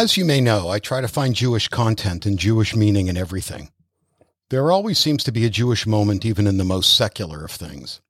As you may know, I try to find Jewish content and Jewish meaning in everything. There always seems to be a Jewish moment even in the most secular of things.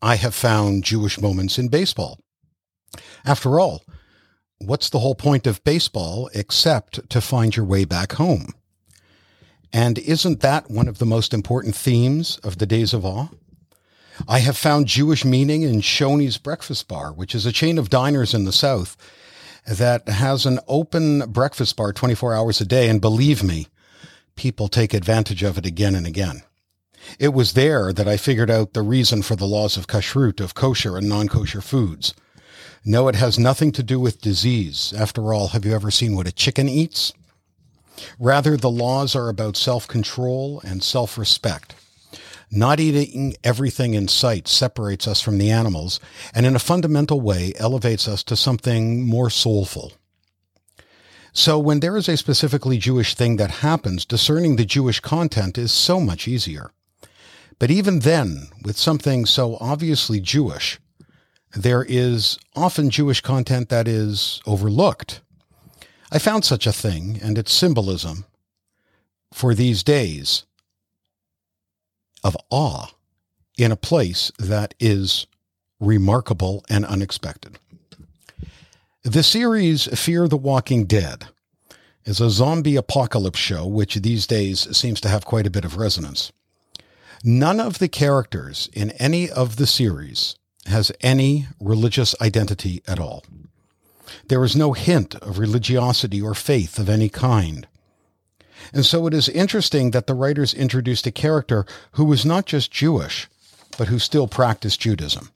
I have found Jewish moments in baseball. After all, what's the whole point of baseball except to find your way back home? And isn't that one of the most important themes of the Days of Awe? I have found Jewish meaning in Shoney's Breakfast Bar, which is a chain of diners in the South that has an open breakfast bar 24 hours a day. And believe me, people take advantage of it again and again. It was there that I figured out the reason for the laws of kashrut, of kosher and non kosher foods. No, it has nothing to do with disease. After all, have you ever seen what a chicken eats? Rather, the laws are about self control and self respect. Not eating everything in sight separates us from the animals and in a fundamental way elevates us to something more soulful. So when there is a specifically Jewish thing that happens, discerning the Jewish content is so much easier. But even then, with something so obviously Jewish, there is often Jewish content that is overlooked. I found such a thing and its symbolism for these days of awe in a place that is remarkable and unexpected. The series Fear the Walking Dead is a zombie apocalypse show, which these days seems to have quite a bit of resonance. None of the characters in any of the series has any religious identity at all. There is no hint of religiosity or faith of any kind. And so it is interesting that the writers introduced a character who was not just Jewish, but who still practiced Judaism.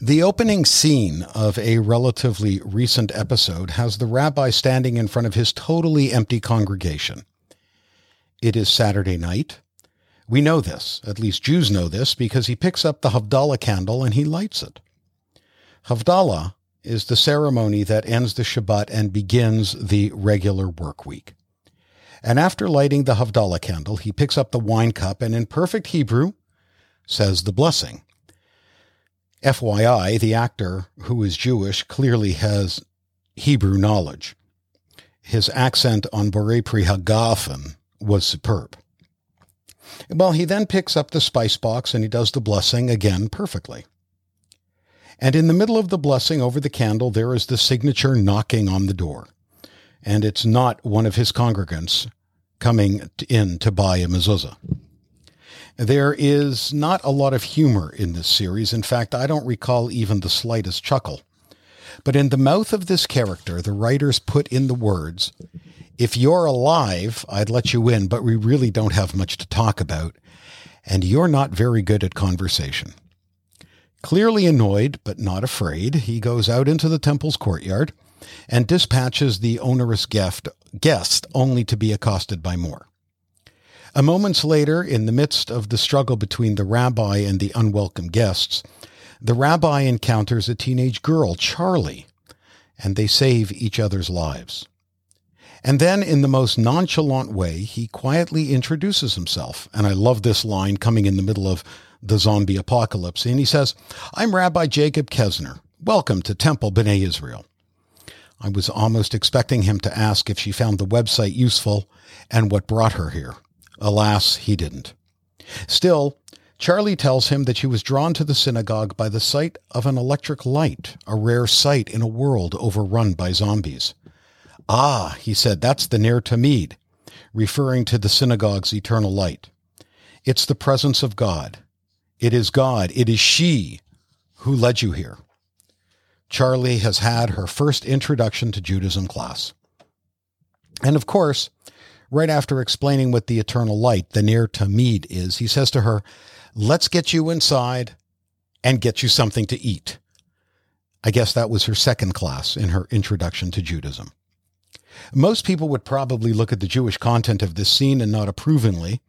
The opening scene of a relatively recent episode has the rabbi standing in front of his totally empty congregation. It is Saturday night. We know this, at least Jews know this, because he picks up the Havdalah candle and he lights it. Havdalah is the ceremony that ends the Shabbat and begins the regular work week. And after lighting the Havdalah candle, he picks up the wine cup and in perfect Hebrew says the blessing. FYI, the actor, who is Jewish, clearly has Hebrew knowledge. His accent on Borei Pri Hagafen was superb. Well, he then picks up the spice box and he does the blessing again perfectly. And in the middle of the blessing over the candle, there is the signature knocking on the door. And it's not one of his congregants coming in to buy a mezuzah. There is not a lot of humor in this series. In fact, I don't recall even the slightest chuckle. But in the mouth of this character, the writers put in the words, If you're alive, I'd let you in, but we really don't have much to talk about, and you're not very good at conversation. Clearly annoyed, but not afraid, he goes out into the temple's courtyard and dispatches the onerous guest, guest only to be accosted by more. A moments later, in the midst of the struggle between the rabbi and the unwelcome guests, the rabbi encounters a teenage girl, Charlie, and they save each other's lives. And then, in the most nonchalant way, he quietly introduces himself. And I love this line coming in the middle of the zombie apocalypse. And he says, I'm Rabbi Jacob Kessner. Welcome to Temple B'nai Israel. I was almost expecting him to ask if she found the website useful and what brought her here. Alas, he didn't. Still, Charlie tells him that she was drawn to the synagogue by the sight of an electric light, a rare sight in a world overrun by zombies. Ah, he said, that's the Ner Tamid, referring to the synagogue's eternal light. It's the presence of God. It is God. It is she who led you here. Charlie has had her first introduction to Judaism class. And of course, right after explaining what the eternal light, the Ner Tamid, is, he says to her, Let's get you inside and get you something to eat. I guess that was her second class in her introduction to Judaism. Most people would probably look at the Jewish content of this scene and not approvingly,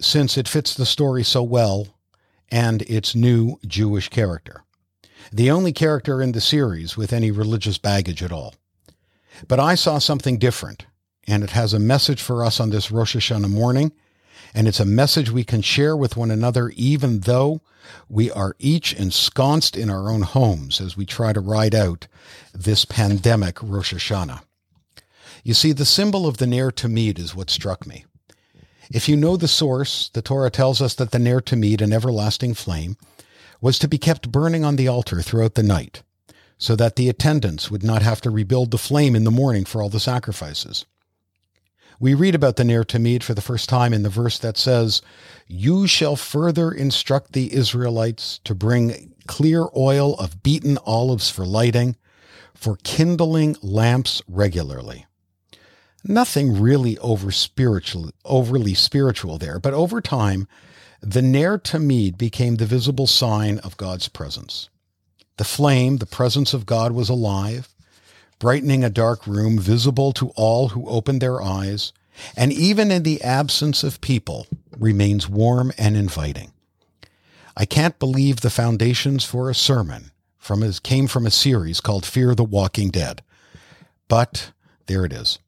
since it fits the story so well and its new Jewish character. The only character in the series with any religious baggage at all. But I saw something different and it has a message for us on this Rosh Hashanah morning, and it's a message we can share with one another even though we are each ensconced in our own homes as we try to ride out this pandemic Rosh Hashanah. You see, the symbol of the Ner Tamid is what struck me. If you know the source, the Torah tells us that the Ner Tamid, an everlasting flame, was to be kept burning on the altar throughout the night, so that the attendants would not have to rebuild the flame in the morning for all the sacrifices. We read about the Ner Tamid for the first time in the verse that says, You shall further instruct the Israelites to bring clear oil of beaten olives for lighting, for kindling lamps regularly. Nothing really over spiritual, overly spiritual there, but over time, the Ner Tamid became the visible sign of God's presence. The flame, the presence of God, was alive, brightening a dark room, visible to all who opened their eyes, and even in the absence of people, remains warm and inviting. I can't believe the foundations for a sermon from a, came from a series called Fear the Walking Dead. But there it is.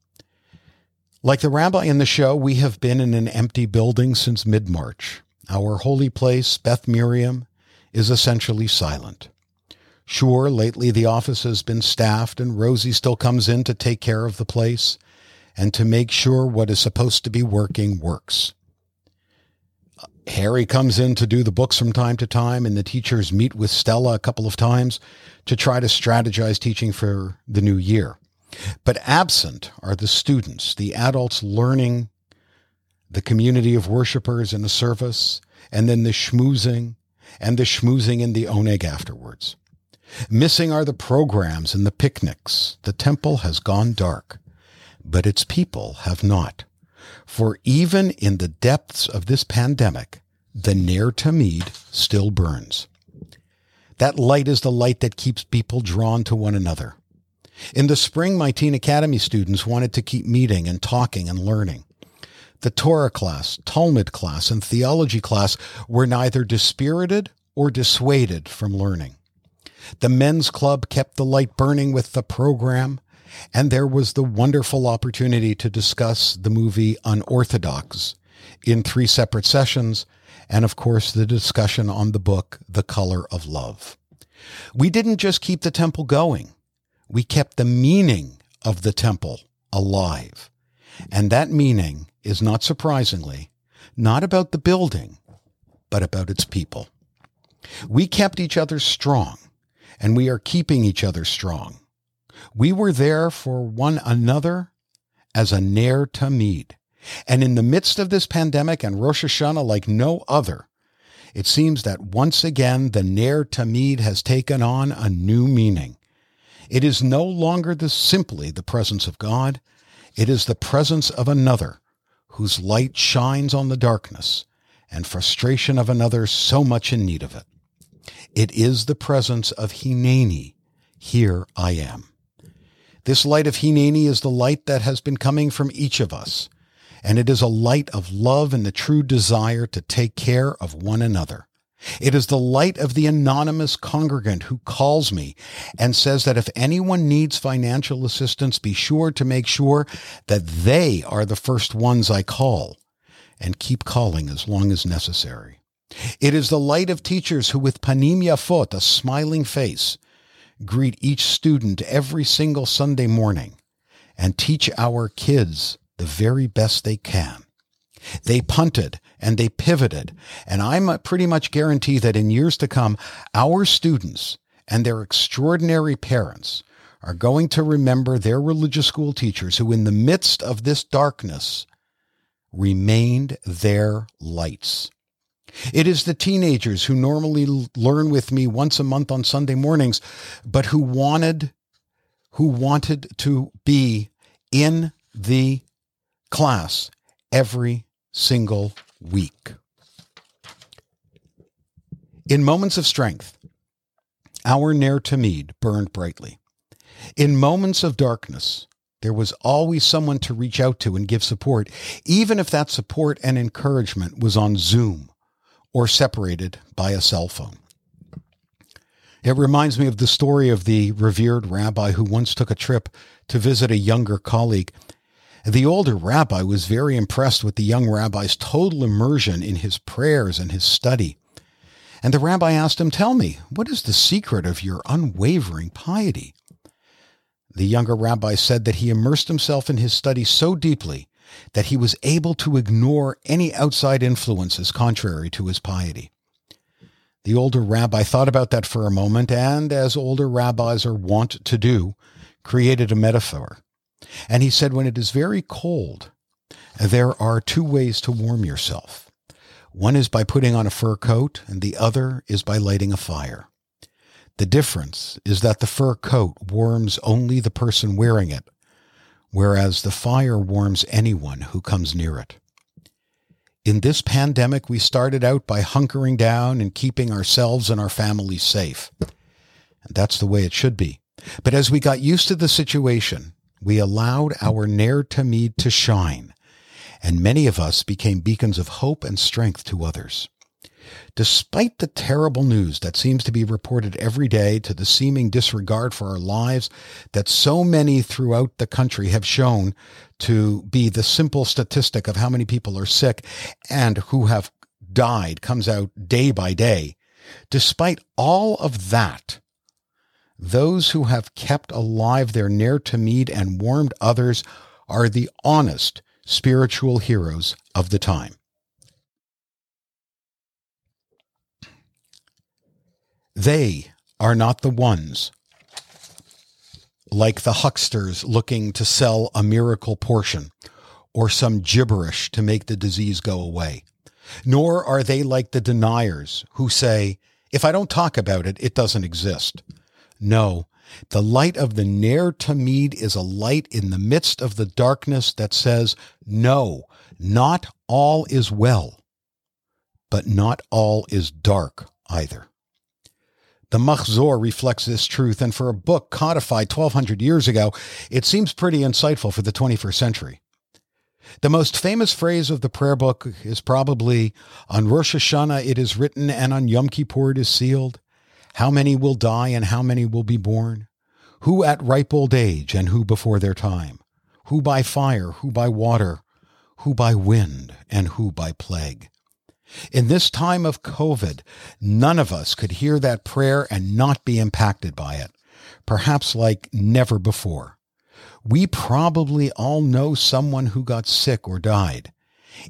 Like the rabbi in the show, we have been in an empty building since mid March. Our holy place, Beth Miriam, is essentially silent. Sure, lately the office has been staffed and Rosie still comes in to take care of the place and to make sure what is supposed to be working works. Harry comes in to do the books from time to time, and the teachers meet with Stella a couple of times to try to strategize teaching for the new year. But absent are the students, the adults learning, the community of worshipers in the service, and then the schmoozing, and the schmoozing in the oneg afterwards. Missing are the programs and the picnics. The temple has gone dark but its people have not. For even in the depths of this pandemic, the Ner Tamid still burns. That light is the light that keeps people drawn to one another. In the spring, my Teen Academy students wanted to keep meeting and talking and learning. The Torah class, Talmud class, and theology class were neither dispirited or dissuaded from learning. The men's club kept the light burning with the program, and there was the wonderful opportunity to discuss the movie Unorthodox in three separate sessions, and of course, the discussion on the book The Color of Love. We didn't just keep the temple going, we kept the meaning of the temple alive. And that meaning is not surprisingly not about the building, but about its people. We kept each other strong, and we are keeping each other strong. We were there for one another as a Ner Tamid. And in the midst of this pandemic and Rosh Hashanah like no other, it seems that once again the Ner Tamid has taken on a new meaning. It is no longer the simply the presence of God, it is the presence of another whose light shines on the darkness and frustration of another so much in need of it. It is the presence of Hineni. Here I am. This light of Hineni is the light that has been coming from each of us, and it is a light of love and the true desire to take care of one another. It is the light of the anonymous congregant who calls me and says that if anyone needs financial assistance, be sure to make sure that they are the first ones I call and keep calling as long as necessary. It is the light of teachers who, with panim yafot, a smiling face, greet each student every single Sunday morning and teach our kids the very best they can. They punted and they pivoted, and I'm pretty much guarantee that in years to come, our students and their extraordinary parents are going to remember their religious school teachers who, in the midst of this darkness, remained their lights. It is the teenagers who normally learn with me once a month on Sunday mornings, but who wanted, who wanted to be in the class every single week. In moments of strength, our Ner Tamid burned brightly. In moments of darkness, there was always someone to reach out to and give support, even if that support and encouragement was on Zoom or separated by a cell phone. It reminds me of the story of the revered rabbi who once took a trip to visit a younger colleague. The older rabbi was very impressed with the young rabbi's total immersion in his prayers and his study. And the rabbi asked him, Tell me, what is the secret of your unwavering piety? The younger rabbi said that he immersed himself in his study so deeply that he was able to ignore any outside influences contrary to his piety. The older rabbi thought about that for a moment and, as older rabbis are wont to do, created a metaphor. And he said, When it is very cold, there are two ways to warm yourself. One is by putting on a fur coat, and the other is by lighting a fire. The difference is that the fur coat warms only the person wearing it, whereas the fire warms anyone who comes near it. In this pandemic, we started out by hunkering down and keeping ourselves and our families safe. And that's the way it should be. But as we got used to the situation, we allowed our Ner Tamid to shine, and many of us became beacons of hope and strength to others. Despite the terrible news that seems to be reported every day to the seeming disregard for our lives that so many throughout the country have shown to be the simple statistic of how many people are sick and who have died comes out day by day. Despite all of that, those who have kept alive their Ner Tamid and warmed others are the honest spiritual heroes of the time. They are not the ones like the hucksters looking to sell a miracle portion or some gibberish to make the disease go away. Nor are they like the deniers who say, if I don't talk about it, it doesn't exist. No, the light of the Ner Tamid is a light in the midst of the darkness that says, no, not all is well, but not all is dark either. The Machzor reflects this truth, and for a book codified 1200 years ago, it seems pretty insightful for the 21st century. The most famous phrase of the prayer book is probably On Rosh Hashanah it is written, and on Yom Kippur it is sealed. How many will die, and how many will be born? Who at ripe old age, and who before their time? Who by fire, who by water? Who by wind, and who by plague? In this time of COVID, none of us could hear that prayer and not be impacted by it, perhaps like never before. We probably all know someone who got sick or died.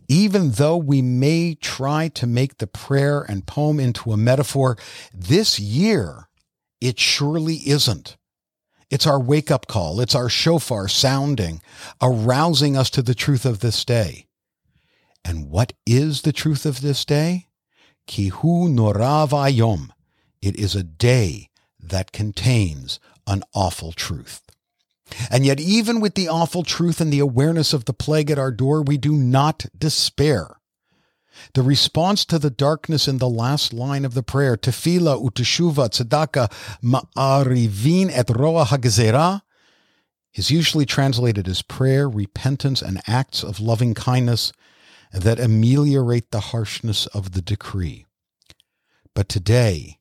Even though we may try to make the prayer and poem into a metaphor, this year it surely isn't. It's our wake up call. It's our shofar sounding, arousing us to the truth of this day. And what is the truth of this day? Kihu norav ayom. It is a day that contains an awful truth. And yet, even with the awful truth and the awareness of the plague at our door, we do not despair. The response to the darkness in the last line of the prayer, tefillah uteshuva tzedakah ma'arivin et roa hagzera, is usually translated as prayer, repentance, and acts of loving kindness that ameliorate the harshness of the decree. But today,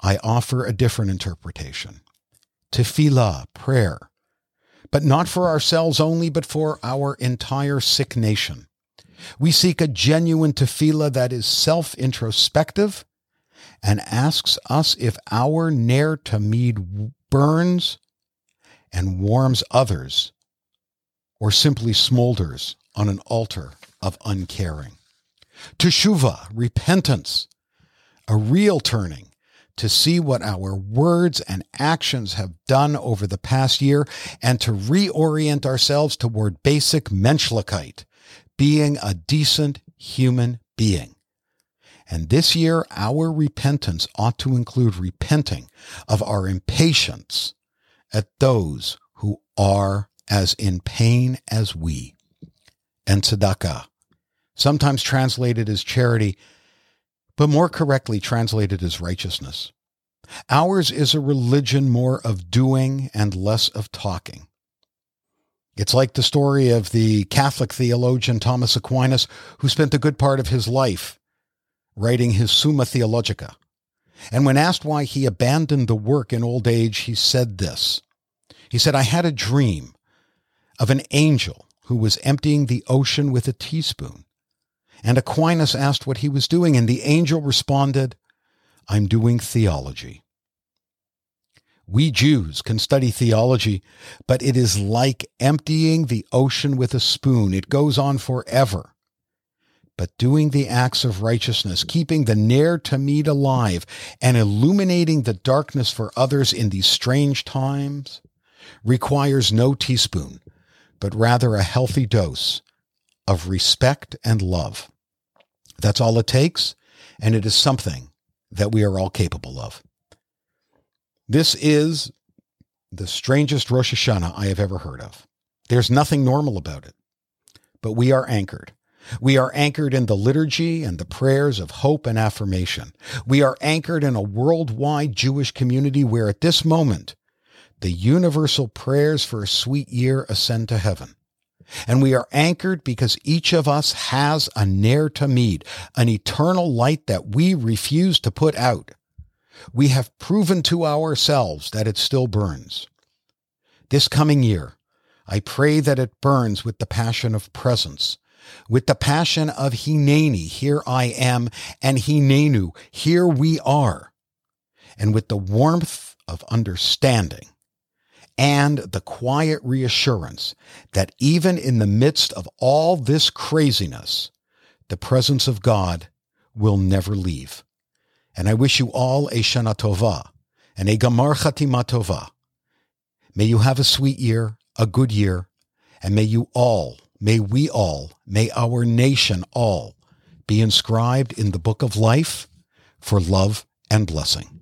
I offer a different interpretation. Tefillah, prayer, but not for ourselves only, but for our entire sick nation. We seek a genuine tefillah that is self introspective and asks us if our Ner Tamid burns and warms others or simply smolders on an altar of uncaring. Teshuva, repentance, a real turning to see what our words and actions have done over the past year and to reorient ourselves toward basic menschlichkeit, being a decent human being. And this year, our repentance ought to include repenting of our impatience at those who are as in pain as we and tzedakah, sometimes translated as charity, but more correctly translated as righteousness. Ours is a religion more of doing and less of talking. It's like the story of the Catholic theologian Thomas Aquinas, who spent a good part of his life writing his Summa Theologica. And when asked why he abandoned the work in old age, he said this. He said, I had a dream of an angel who was emptying the ocean with a teaspoon. And Aquinas asked what he was doing, and the angel responded, I'm doing theology. We Jews can study theology, but it is like emptying the ocean with a spoon. It goes on forever. But doing the acts of righteousness, keeping the near to Tamid alive, and illuminating the darkness for others in these strange times requires no teaspoon, but rather a healthy dose of respect and love. That's all it takes, and it is something that we are all capable of. This is the strangest Rosh Hashanah I have ever heard of. There's nothing normal about it. But we are anchored. We are anchored in the liturgy and the prayers of hope and affirmation. We are anchored in a worldwide Jewish community where at this moment, the universal prayers for a sweet year ascend to heaven. And we are anchored because each of us has a ner tamid, an eternal light that we refuse to put out. We have proven to ourselves that it still burns. This coming year, I pray that it burns with the passion of presence, with the passion of Hineni, here I am, and Hinenu, here we are, and with the warmth of understanding and the quiet reassurance that even in the midst of all this craziness, the presence of God will never leave. And I wish you all a Shana Tova and a Gamar Chatima Tova. May you have a sweet year, a good year, and may you all, may we all, may our nation all be inscribed in the book of life for love and blessing.